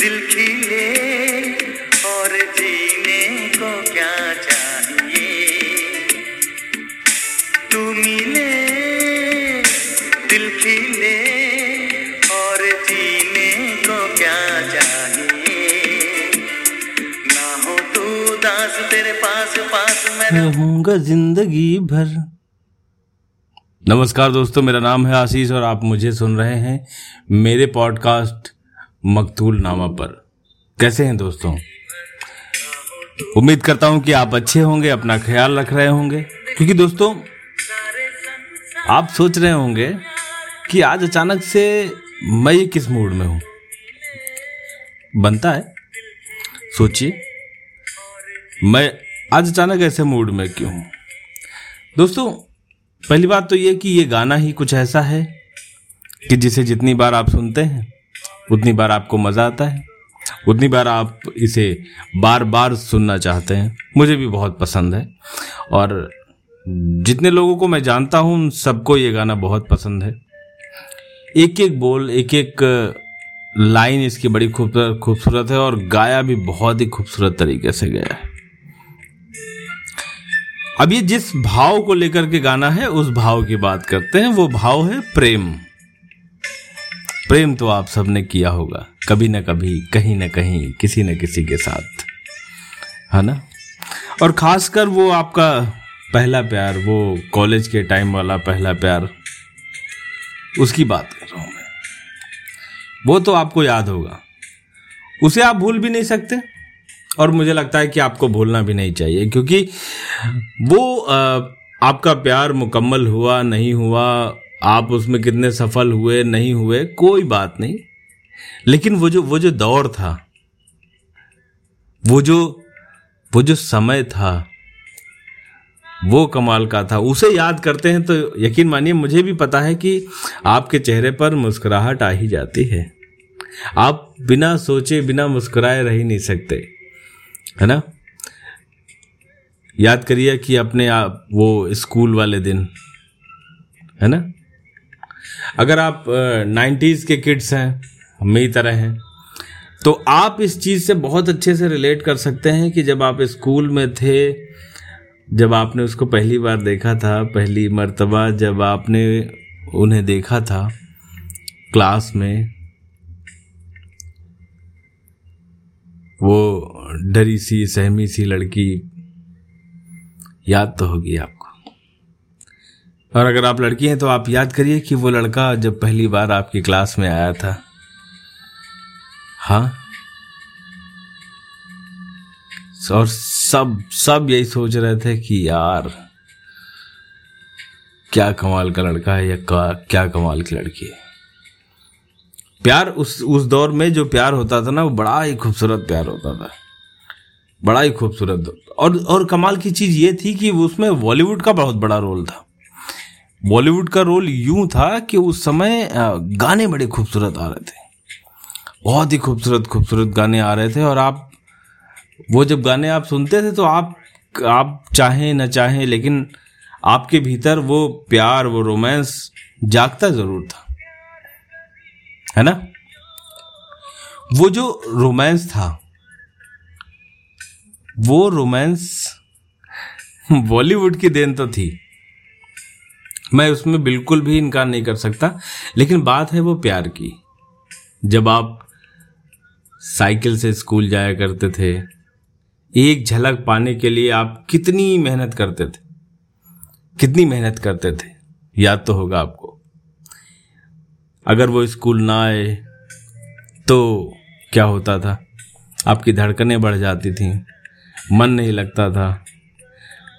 दिल खिले और जीने को क्या चाहिए? तू मिले दिल खिले और जीने को क्या चाहिए? ना हो तू दास तेरे पास पास मैं रहूँगा ज़िंदगी भर। नमस्कार दोस्तों मेरा नाम है आशीष और आप मुझे सुन रहे हैं मेरे पॉडकास्ट मकतूल नामा पर। कैसे हैं दोस्तों? उम्मीद करता हूँ कि आप अच्छे होंगे, अपना ख्याल रख रहे होंगे। क्योंकि दोस्तों, आप सोच रहे होंगे कि आज अचानक से मैं ये किस मूड में हूँ? बनता है। सोचिए, मैं आज अचानक ऐसे मूड में क्यों हूँ? दोस्तों, पहली बात तो ये कि ये गाना ही कुछ ऐसा है कि जिसे जितनी बार आप सुनते हैं उतनी बार आपको मज़ा आता है? उतनी बार आप इसे बार बार सुनना चाहते हैं? मुझे भी बहुत पसंद है। और जितने लोगों को मैं जानता हूँ, उन सबको ये गाना बहुत पसंद है। एक एक बोल एक एक लाइन इसकी बड़ी खूबसूरत खूबसूरत है और गाया भी बहुत ही खूबसूरत तरीके से गया है। अब ये जिस भाव को लेकर के गाना है, उस भाव की बात करते हैं। वो भाव है प्रेम। प्रेम तो आप सबने किया होगा, कभी ना कभी, कहीं ना कहीं, किसी न किसी के साथ। है ना? और खासकर वो आपका पहला प्यार, वो कॉलेज के टाइम वाला पहला प्यार, उसकी बात कर रहा हूँ मैं। वो तो आपको याद होगा। उसे आप भूल भी नहीं सकते, और मुझे लगता है कि आपको भूलना भी नहीं चाहिए, क्योंकि वो आपका प्यार मुकम्मल हुआ, नहीं हुआ आप उसमें कितने सफल हुए, नहीं हुए, कोई बात नहीं। लेकिन वो जो वो जो दौर था, वो जो वो जो समय था, वो कमाल का था। उसे याद करते हैं तो यकीन मानिए, मुझे भी पता है कि आपके चेहरे पर मुस्कुराहट आ ही जाती है। आप बिना सोचे, बिना मुस्कुराए रह ही नहीं सकते, है ना? याद करिए कि अपने आप, वो स्कूल वाले दिन, है ना? अगर आप नाइन्टीज़ के किड्स हैं मेरी तरह हैं तो आप इस चीज़ से बहुत अच्छे से रिलेट कर सकते हैं कि जब आप स्कूल में थे, जब आपने उसको पहली बार देखा था, पहली मर्तबा जब आपने उन्हें देखा था क्लास में, वो डरी सी, सहमी सी लड़की, याद तो होगी आपको। और अगर आप लड़की हैं तो आप याद करिए कि वो लड़का जब पहली बार आपकी क्लास में आया था। हाँ? और सब सब यही सोच रहे थे कि यार, क्या कमाल का लड़का है या क्या कमाल की लड़की है। प्यार उस उस दौर में जो प्यार होता था ना, वो बड़ा ही खूबसूरत प्यार होता था। बड़ा ही खूबसूरत और और कमाल की चीज़ ये थी कि उसमें बॉलीवुड का बहुत बड़ा रोल था। बॉलीवुड का रोल यूँ था कि उस समय गाने बड़े खूबसूरत आ रहे थे। बहुत ही खूबसूरत खूबसूरत गाने आ रहे थे और आप, वो जब गाने आप सुनते थे तो आप आप चाहें न चाहें, लेकिन आपके भीतर वो प्यार, वो रोमांस जागता ज़रूर था। है ना? वो जो रोमांस था, वो रोमांस बॉलीवुड की देन तो थी। मैं उसमें बिल्कुल भी इनकार नहीं कर सकता। लेकिन बात है वो प्यार की। जब आप साइकिल से स्कूल जाया करते थे, एक झलक पाने के लिए आप कितनी मेहनत करते थे? कितनी मेहनत करते थे? याद तो होगा आपको। अगर वो स्कूल ना आए तो क्या होता था? आपकी धड़कनें बढ़ जाती थी, मन नहीं लगता था।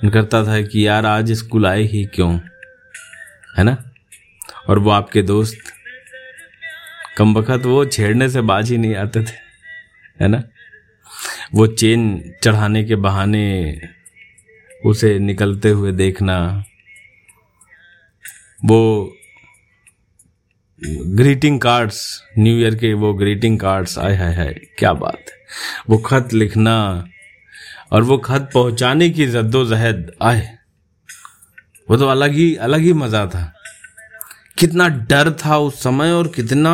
करता था कि यार आज स्कूल आए ही क्यों? है ना? और वो आपके दोस्त कम वक्त वो छेड़ने से बाज ही नहीं आते थे, है ना? वो चेन चढ़ाने के बहाने उसे निकलते हुए देखना, वो ग्रीटिंग कार्ड्स न्यू ईयर के वो ग्रीटिंग कार्ड्स आए हाय हाय, क्या बात है। वो खत लिखना और वो खत पहुँचाने की जद्दोजहद, आए। वो तो अलग ही अलग ही मज़ा था। कितना डर था उस समय और कितना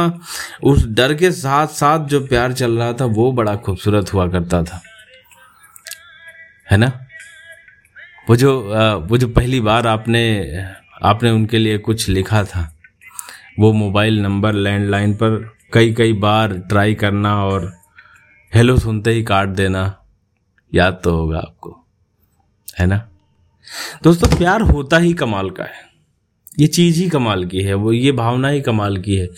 उस डर के साथ साथ जो प्यार चल रहा था, वो बड़ा खूबसूरत हुआ करता था। है ना? वो जो वो जो पहली बार आपने आपने उनके लिए कुछ लिखा था, वो मोबाइल नंबर लैंडलाइन पर कई कई बार ट्राई करना और हेलो सुनते ही काट देना, याद तो होगा आपको। है ना? दोस्तों, प्यार होता ही कमाल का है। ये चीज़ ही कमाल की है, वो ये भावना ही कमाल की है।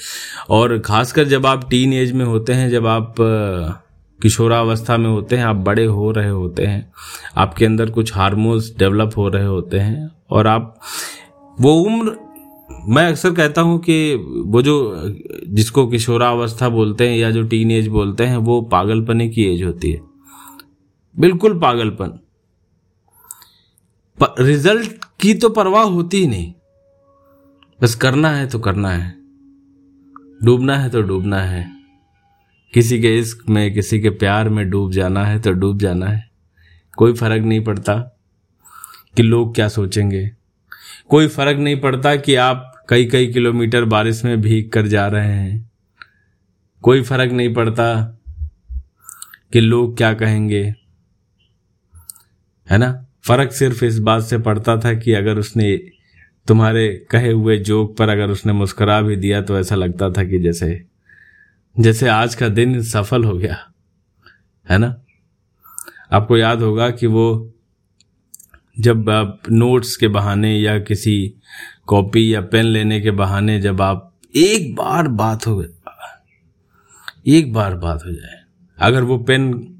और ख़ासकर जब आप टीन एज में होते हैं, जब आप किशोरावस्था में होते हैं, आप बड़े हो रहे होते हैं, आपके अंदर कुछ हार्मोन्स डेवलप हो रहे होते हैं, और आप, वो उम्र, मैं अक्सर कहता हूँ कि वो जो, जिसको किशोरावस्था बोलते हैं या जो टीन एज बोलते हैं, वो पागलपने की एज होती है। बिल्कुल पागलपन। रिज़ल्ट की तो परवाह होती ही नहीं। बस करना है तो करना है। डूबना है तो डूबना है। किसी के इश्क में, किसी के प्यार में डूब जाना है तो डूब जाना है। कोई फ़र्क नहीं पड़ता कि लोग क्या सोचेंगे। कोई फ़र्क नहीं पड़ता कि आप कई कई किलोमीटर बारिश में भीग कर जा रहे हैं। कोई फ़र्क नहीं पड़ता कि लोग क्या कहेंगे। है ना? फ़र्क सिर्फ़ इस बात से पड़ता था कि अगर उसने तुम्हारे कहे हुए जोक पर अगर उसने मुस्कुरा भी दिया तो ऐसा लगता था कि जैसे जैसे आज का दिन सफल हो गया। है ना? आपको याद होगा कि वो जब आप नोट्स के बहाने या किसी कॉपी या पेन लेने के बहाने जब आप एक बार बात हो एक बार बात हो जाए, अगर वो पेन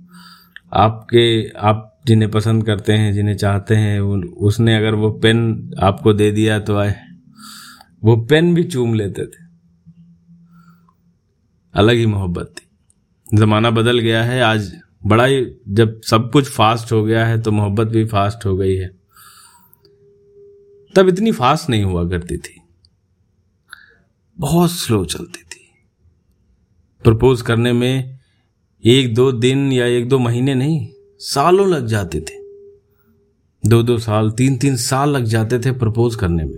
आपके, आप जिन्हें पसंद करते हैं, जिन्हें चाहते हैं उसने अगर वो पेन आपको दे दिया तो आए। वो पेन भी चूम लेते थे। अलग ही मोहब्बत थी। ज़माना बदल गया है, आज बड़ा ही, जब सब कुछ फास्ट हो गया है तो मोहब्बत भी फास्ट हो गई है। तब इतनी फास्ट नहीं हुआ करती थी। बहुत स्लो चलती थी। प्रपोज करने में एक दो दिन या एक दो महीने नहीं सालों लग जाते थे। दो दो साल, तीन तीन साल लग जाते थे प्रपोज करने में।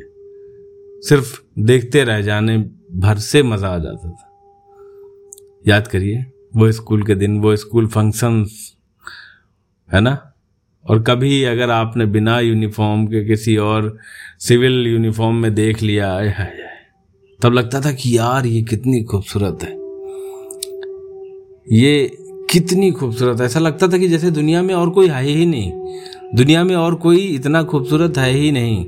सिर्फ़ देखते रह जाने, भर से मज़ा आ जाता था। याद करिए, वो स्कूल के दिन, वो स्कूल फ़ंक्शंस है ना? और कभी अगर आपने बिना यूनिफॉर्म के किसी और सिविल यूनिफॉर्म में देख लिया, आए हाय, तब लगता था कि यार ये कितनी खूबसूरत है। ये कितनी खूबसूरत ऐसा लगता था कि जैसे दुनिया में और कोई है ही नहीं। दुनिया में और कोई इतना खूबसूरत है ही नहीं,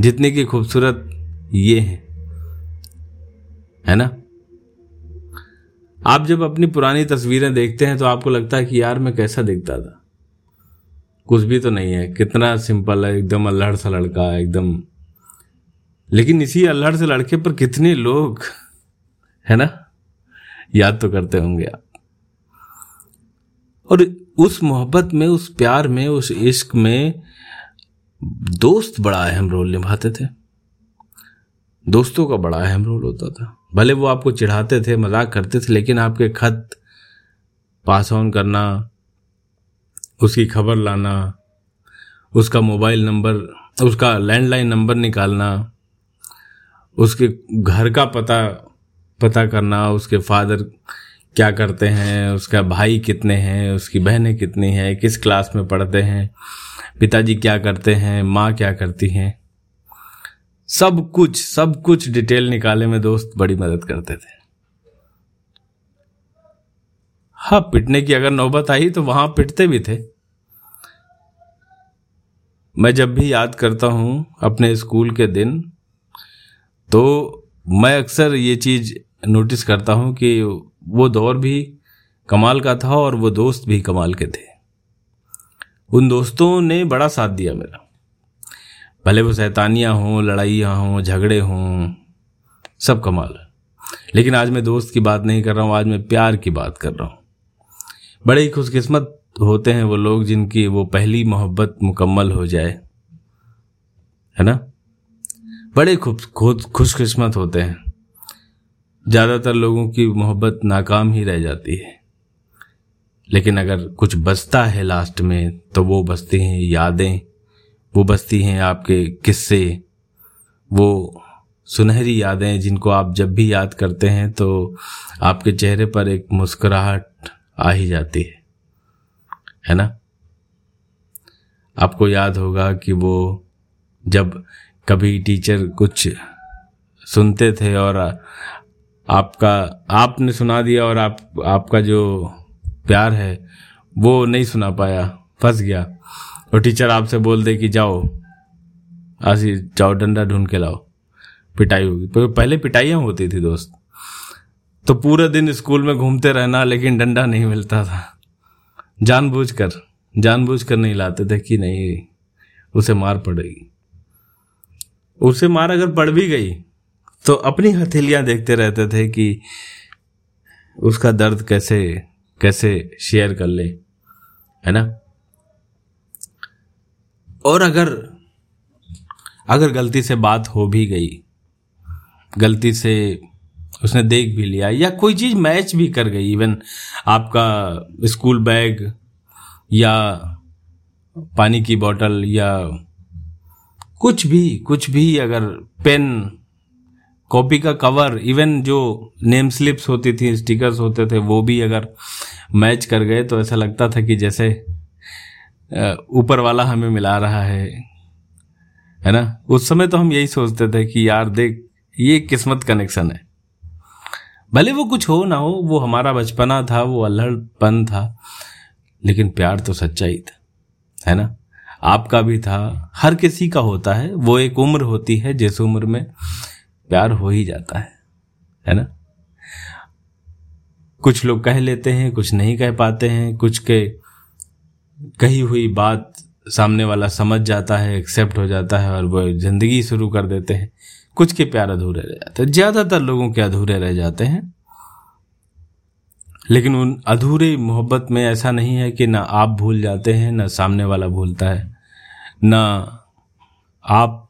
जितने की खूबसूरत ये है। है ना? आप जब अपनी पुरानी तस्वीरें देखते हैं तो आपको लगता है कि यार मैं कैसा दिखता था। कुछ भी तो नहीं है। कितना सिंपल है, एकदम अल्हड़ सा लड़का है एकदम। लेकिन इसी अल्हड़ से लड़के पर कितने लोग, है ना? याद तो करते होंगे आप। और उस मोहब्बत में, उस प्यार में, उस इश्क में दोस्त बड़ा अहम रोल निभाते थे। दोस्तों का बड़ा अहम रोल होता था। भले वो आपको चिढ़ाते थे, मज़ाक करते थे, लेकिन आपके खत पास ऑन करना, उसकी खबर लाना, उसका मोबाइल नंबर, उसका लैंडलाइन नंबर निकालना, उसके घर का पता पता करना, उसके फादर क्या करते हैं, उसका भाई कितने हैं, उसकी बहनें कितनी हैं, किस क्लास में पढ़ते हैं, पिताजी क्या करते हैं, माँ क्या करती हैं। सब कुछ सब कुछ डिटेल निकाले में दोस्त बड़ी मदद करते थे। हाँ पिटने की अगर नौबत आई तो वहाँ पिटते भी थे। मैं जब भी याद करता हूँ अपने स्कूल के दिन तो मैं अक्सर ये चीज़ नोटिस करता हूँ कि वो दौर भी कमाल का था और वो दोस्त भी कमाल के थे। उन दोस्तों ने बड़ा साथ दिया मेरा। भले वो शैतानियाँ हों, लड़ाइयाँ हों, झगड़े हों, सब कमाल। लेकिन आज मैं दोस्त की बात नहीं कर रहा हूँ, आज मैं प्यार की बात कर रहा हूँ। बड़े ही खुशकिस्मत होते हैं वो लोग जिनकी वो पहली मोहब्बत मुकम्मल हो जाए। है ना? बड़े खुद खुशकिस्मत होते हैं। ज़्यादातर लोगों की मोहब्बत नाकाम ही रह जाती है। लेकिन अगर कुछ बचता है लास्ट में तो वो बचती हैं यादें, वो बसती हैं आपके किस्से, वो सुनहरी यादें जिनको आप जब भी याद करते हैं तो आपके चेहरे पर एक मुस्कुराहट आ ही जाती है। है ना? आपको याद होगा कि वो जब कभी टीचर कुछ सुनते थे और आपका, आपने सुना दिया और आप, आपका जो प्यार है, वो नहीं सुना पाया, फंस गया। और टीचर आपसे बोल दे कि जाओ आशी जाओ, डंडा ढूंढ के लाओ। पिटाई होगी। पहले पिटाइयाँ होती थी दोस्त। तो पूरे दिन स्कूल में घूमते रहना, लेकिन डंडा नहीं मिलता था। जानबूझकर जानबूझकर नहीं लाते थे कि नहीं, उसे मार पड़ेगी। उसे मार अगर पड़ भी गई तो अपनी हथेलियाँ देखते रहते थे कि उसका दर्द कैसे कैसे शेयर कर ले, है ना? और अगर अगर गलती से बात हो भी गई, गलती से उसने देख भी लिया, या कोई चीज़ मैच भी कर गई, इवन आपका स्कूल बैग या पानी की बोतल या कुछ भी कुछ भी अगर पेन कॉपी का कवर इवन जो नेम स्लिप्स होती थी स्टिकर्स होते थे, वो भी अगर मैच कर गए तो ऐसा लगता था कि जैसे ऊपर वाला हमें मिला रहा है। है ना? उस समय तो हम यही सोचते थे कि यार देख, ये किस्मत कनेक्शन है। भले वो कुछ हो ना हो, वो हमारा बचपना था, वो अल्हड़पन था, लेकिन प्यार तो सच्चा ही था। है ना? आपका भी था, हर किसी का होता है, वो एक उम्र होती है, जिस उम्र में प्यार हो ही जाता है है ना? कुछ लोग कह लेते हैं, कुछ नहीं कह पाते हैं, कुछ के कही हुई बात सामने वाला समझ जाता है एक्सेप्ट हो जाता है और वो ज़िंदगी शुरू कर देते हैं। कुछ के प्यार अधूरे रह जाते हैं। ज़्यादातर लोगों के अधूरे रह जाते हैं। लेकिन उन अधूरे मोहब्बत में ऐसा नहीं है कि ना आप भूल जाते हैं, ना सामने वाला भूलता है, ना आप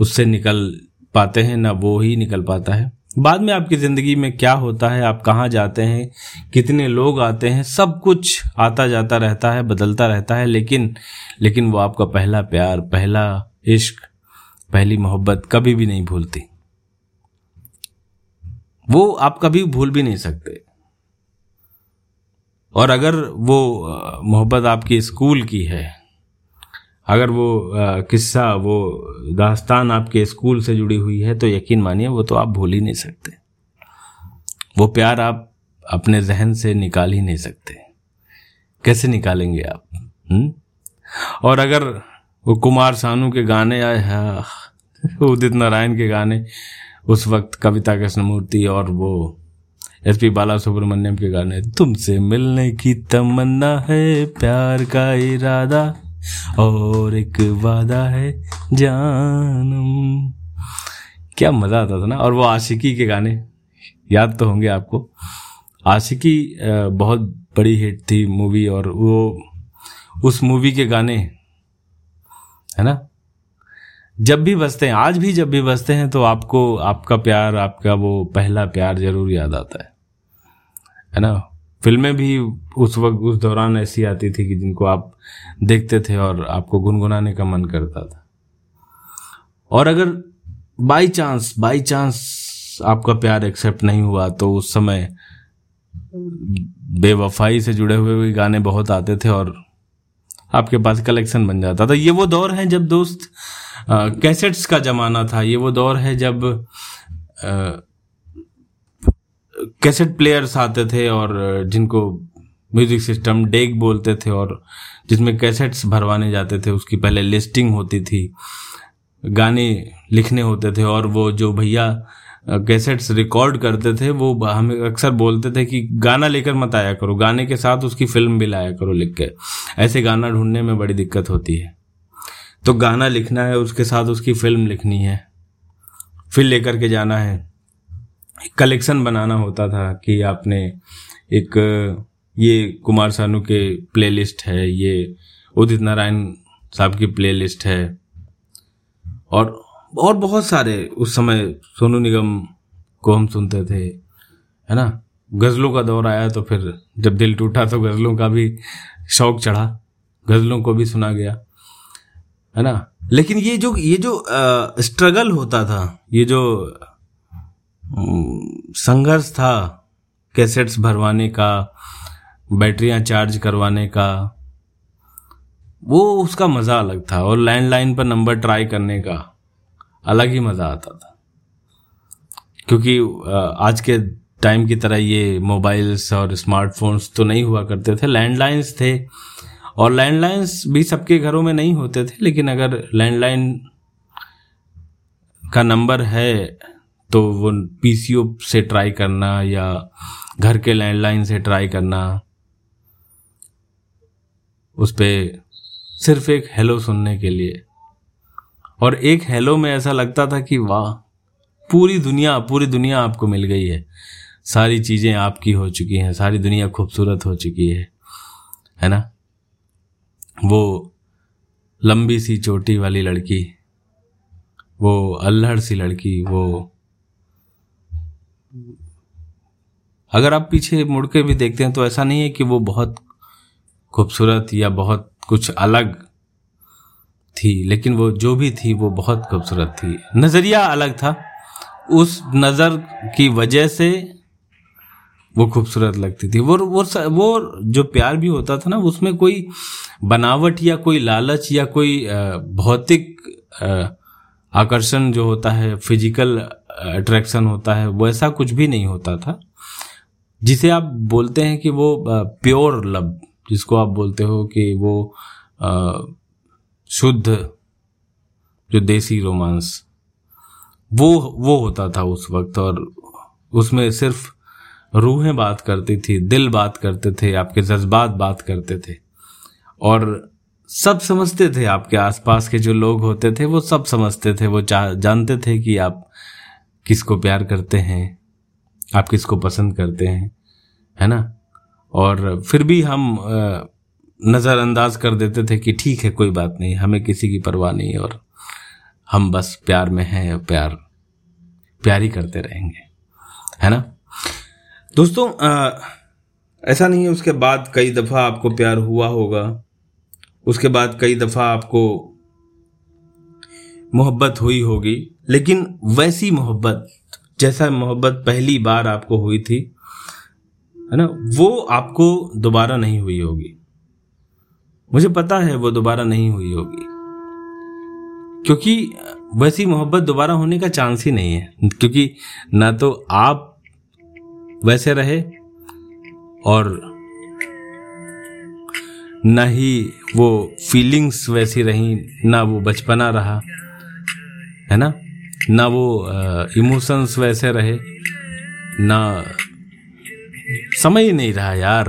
उससे निकल पाते हैं, ना वो ही निकल पाता है। बाद में आपकी ज़िंदगी में क्या होता है, आप कहाँ जाते हैं, कितने लोग आते हैं, सब कुछ आता जाता रहता है, बदलता रहता है, लेकिन लेकिन वो आपका पहला प्यार, पहला इश्क, पहली मोहब्बत कभी भी नहीं भूलती। वो आप कभी भूल भी नहीं सकते। और अगर वो मोहब्बत आपकी स्कूल की है अगर वो किस्सा, वो दास्तान आपके स्कूल से जुड़ी हुई है तो यकीन मानिए, वो तो आप भूल ही नहीं सकते वो प्यार आप अपने जहन से निकाल ही नहीं सकते कैसे निकालेंगे आप हुँ? हम्म? और अगर वो कुमार सानू के गाने आए, हैं, उदित नारायण के गाने, उस वक्त कविता कृष्णमूर्ति और वो एस पी बाला सुब्रमण्यम के गाने, तुमसे मिलने की तमन्ना है, प्यार का इरादा और एक वादा है जानम। क्या मज़ा आता था ना। और वो आशिकी के गाने, याद तो होंगे आपको। आशिकी बहुत बड़ी हिट थी मूवी और वो, उस मूवी के गाने, है ना। जब भी बजते हैं, आज भी जब भी बजते हैं तो आपको, आपका प्यार, आपका वो पहला प्यार ज़रूर याद आता है। है ना। फ़िल्में भी उस वक्त उस दौरान ऐसी आती थी कि जिनको आप देखते थे और आपको गुनगुनाने का मन करता था। और अगर बाई चांस बाई चांस आपका प्यार एक्सेप्ट नहीं हुआ तो उस समय बेवफाई से जुड़े हुए भी गाने बहुत आते थे और आपके पास कलेक्शन बन जाता था। ये वो दौर है जब दोस्त कैसेट्स का जमाना था। ये वो दौर है जब आ, कैसेट प्लेयर्स आते थे और जिनको म्यूज़िक सिस्टम डेक बोलते थे और जिसमें कैसेट्स भरवाने जाते थे, उसकी पहले लिस्टिंग होती थी, गाने लिखने होते थे और वो जो भैया कैसेट्स रिकॉर्ड करते थे, वो हमें अक्सर बोलते थे कि गाना लेकर मत आया करो, गाने के साथ उसकी फ़िल्म भी लाया करो लिख के। ऐसे गाना ढूँढने में बड़ी दिक्कत होती है। तो गाना लिखना है, उसके साथ उसकी फ़िल्म लिखनी है, फिर लेकर के जाना है। कलेक्शन बनाना होता था कि आपने एक ये कुमार सानू के प्लेलिस्ट है ये उदित नारायण साहब की प्लेलिस्ट है। और और बहुत सारे उस समय सोनू निगम को हम सुनते थे है ना? गज़लों का दौर आया तो फिर जब दिल टूटा तो गज़लों का भी शौक चढ़ा गज़लों को भी सुना गया है ना? लेकिन ये जो ये जो आ, स्ट्रगल होता था ये जो संघर्ष था कैसेट्स भरवाने का, बैटरियाँ चार्ज करवाने का। वो उसका मज़ा अलग था और लैंडलाइन पर नंबर ट्राई करने का अलग ही मज़ा आता था। क्योंकि आज के टाइम की तरह ये मोबाइल्स और स्मार्टफोन्स तो नहीं हुआ करते थे, लैंडलाइंस थे। और लैंडलाइंस भी सबके घरों में नहीं होते थे, लेकिन अगर लैंडलाइन का नंबर है तो वो पीसीओ से ट्राई करना या घर के लैंडलाइन से ट्राई करना, उस पर सिर्फ़ एक हेलो सुनने के लिए। और एक हेलो में ऐसा लगता था कि वाह, पूरी दुनिया पूरी दुनिया आपको मिल गई है। सारी चीज़ें आपकी हो चुकी हैं, सारी दुनिया खूबसूरत हो चुकी है है ना? वो लंबी सी चोटी वाली लड़की, वो अल्हड़ सी लड़की, वो अगर आप पीछे मुड़ के भी देखते हैं तो ऐसा नहीं है कि वो बहुत खूबसूरत या बहुत कुछ अलग थी, लेकिन वो जो भी थी, वो बहुत खूबसूरत थी। नज़रिया अलग था। उस नज़र की वजह से वो खूबसूरत लगती थी। वो वो वो जो प्यार भी होता था ना, उसमें कोई बनावट या कोई लालच या कोई भौतिक आकर्षण जो होता है, फ़िज़िकल अट्रैक्शन होता है, वैसा कुछ भी नहीं होता था। जिसे आप बोलते हैं कि वो प्योर लव, जिसको आप बोलते हो कि वो शुद्ध, जो देसी रोमांस, वो वो होता था उस वक्त और उसमें सिर्फ़ रूहें बात करती थी, दिल बात करते थे, आपके जज्बात बात करते थे। और सब समझते थे आपके आसपास के जो लोग होते थे, वो सब समझते थे, वो जानते थे कि आप किसको प्यार करते हैं आप किसको पसंद करते हैं है ना? और फिर भी हम नज़रअंदाज कर देते थे कि ठीक है कोई बात नहीं हमें किसी की परवाह नहीं और हम बस प्यार में हैं प्यार प्यार ही करते रहेंगे है ना? दोस्तों आ, ऐसा नहीं है उसके बाद कई दफ़ा आपको प्यार हुआ होगा उसके बाद कई दफ़ा आपको मोहब्बत हुई होगी लेकिन वैसी मोहब्बत, जैसा मोहब्बत पहली बार आपको हुई थी, है ना, वो आपको दोबारा नहीं हुई होगी। मुझे पता है वो दोबारा नहीं हुई होगी। क्योंकि वैसी मोहब्बत दोबारा होने का चांस ही नहीं है। क्योंकि ना तो आप वैसे रहे और ना ही वो फीलिंग्स वैसी रही, ना वो बचपना रहा, है ना? ना वो इमोशंस वैसे रहे, ना समय ही नहीं रहा यार।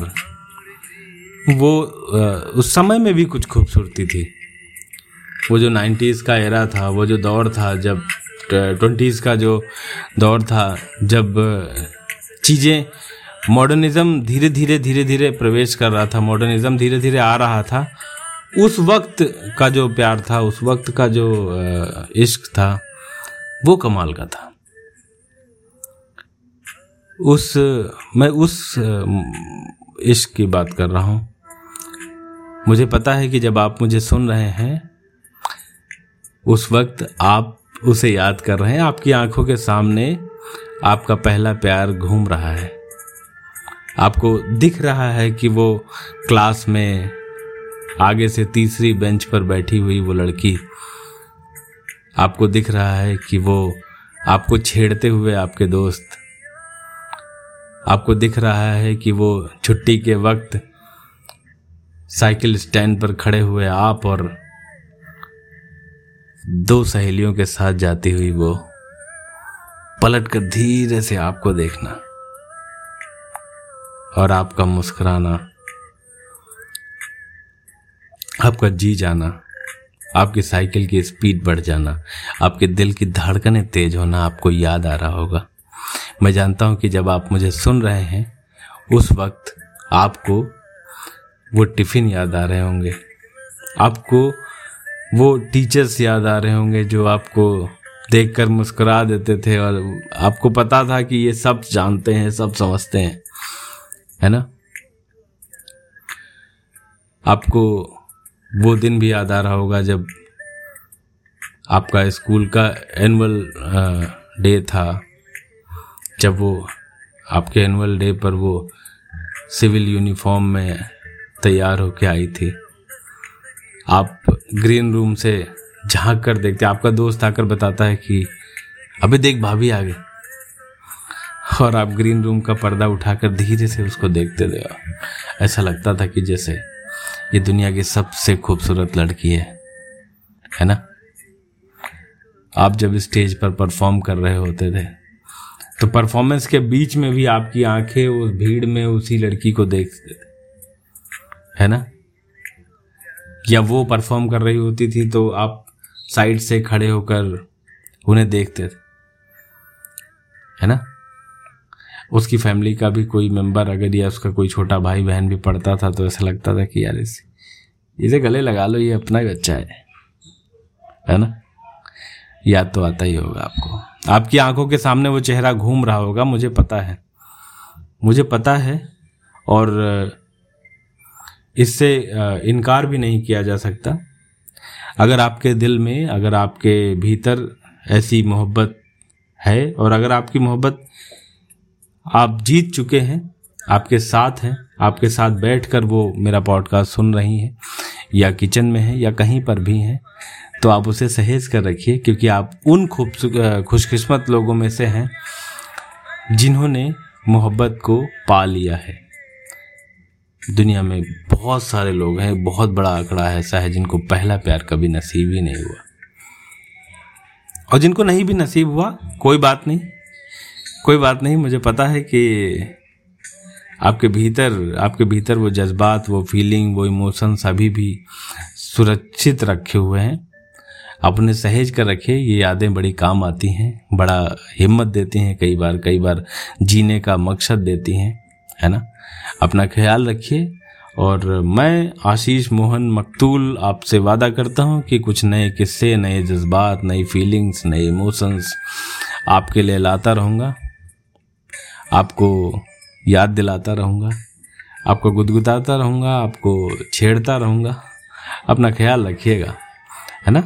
वो उस समय में भी कुछ खूबसूरती थी। वो जो नाइन्टीज़ का एरा था, वो जो दौर था, जब ट्वेंटीज़ का जो दौर था, जब चीज़ें मॉडर्निज़्म धीरे धीरे धीरे धीरे प्रवेश कर रहा था मॉडर्निज़्म धीरे धीरे आ रहा था, उस वक्त का जो प्यार था, उस वक्त का जो इश्क था वो कमाल का था। उस, मैं उस इश्क की बात कर रहा हूँ। मुझे पता है कि जब आप मुझे सुन रहे हैं, उस वक्त आप उसे याद कर रहे हैं। आपकी आँखों के सामने आपका पहला प्यार घूम रहा है। आपको दिख रहा है कि वो क्लास में आगे से तीसरी बेंच पर बैठी हुई वो लड़की आपको दिख रहा है कि वो आपको छेड़ते हुए आपके दोस्त, आपको दिख रहा है कि वो छुट्टी के वक्त साइकिल स्टैंड पर खड़े हुए आप और दो सहेलियों के साथ जाती हुई वो पलट कर धीरे से आपको देखना और आपका मुस्कुराना, आपका जी जाना। आपकी साइकिल की स्पीड बढ़ जाना, आपके दिल की धड़कनें तेज होना आपको याद आ रहा होगा। मैं जानता हूँ कि जब आप मुझे सुन रहे हैं, उस वक्त आपको वो टिफ़िन याद आ रहे होंगे। आपको वो टीचर्स याद आ रहे होंगे जो आपको देखकर मुस्कुरा देते थे और आपको पता था कि ये सब जानते हैं, सब समझते हैं। है ना? आपको वो दिन भी याद आ रहा होगा जब आपका स्कूल का एनुअल डे था, जब वो आपके एनुअल डे पर वो सिविल यूनिफॉर्म में तैयार होके आई थी। आप ग्रीन रूम से झाँक कर देखते, आपका दोस्त आकर बताता है कि अबे देख भाभी आ गई। और आप ग्रीन रूम का पर्दा उठाकर धीरे से उसको देखते थे। ऐसा लगता था कि जैसे ये दुनिया की सबसे खूबसूरत लड़की है है ना? आप जब स्टेज पर परफॉर्म कर रहे होते थे तो परफॉर्मेंस के बीच में भी आपकी आँखें उस भीड़ में उसी लड़की को देखते थे है ना? या वो परफॉर्म कर रही होती थी तो आप साइड से खड़े होकर उन्हें देखते थे, है ना? उसकी फैमिली का भी कोई मेंबर अगर या उसका कोई छोटा भाई बहन भी पढ़ता था तो ऐसा लगता था कि यार इसे इसे गले लगा लो, ये अपना ही बच्चा है। है ना? याद तो आता ही होगा आपको। आपकी आँखों के सामने वो चेहरा घूम रहा होगा, मुझे पता है। मुझे पता है और इससे इनकार भी नहीं किया जा सकता। अगर आपके दिल में, अगर आपके भीतर ऐसी मोहब्बत है और अगर आपकी मोहब्बत आप जीत चुके हैं, आपके साथ हैं, आपके साथ बैठकर वो मेरा पॉडकास्ट सुन रही हैं, या किचन में है, या कहीं पर भी हैं तो आप उसे सहेज कर रखिए, क्योंकि आप उन खूब खुशकिस्मत लोगों में से हैं, जिन्होंने मोहब्बत को पा लिया है। दुनिया में बहुत सारे लोग हैं, बहुत बड़ा आंकड़ा ऐसा है जिनको पहला प्यार कभी नसीब ही नहीं हुआ। और जिनको नहीं भी नसीब हुआ, कोई बात नहीं। कोई बात नहीं, मुझे पता है कि आपके भीतर आपके भीतर वो जज्बात, वो फीलिंग वो इमोशंस अभी भी सुरक्षित रखे हुए हैं। अपने सहेज कर रखे ये यादें बड़ी काम आती हैं, बड़ा हिम्मत देती हैं कई बार कई बार जीने का मकसद देती हैं, है ना? अपना ख्याल रखिए, और मैं आशीष मोहन मकतूल आपसे वादा करता हूँ कि कुछ नए किस्से, नए जज्बात, नई फीलिंग्स नए इमोशंस आपके लिए लाता रहूँगा। आपको याद दिलाता रहूँगा, आपको गुदगुदाता रहूँगा, आपको छेड़ता रहूँगा। अपना ख्याल रखिएगा, है ना?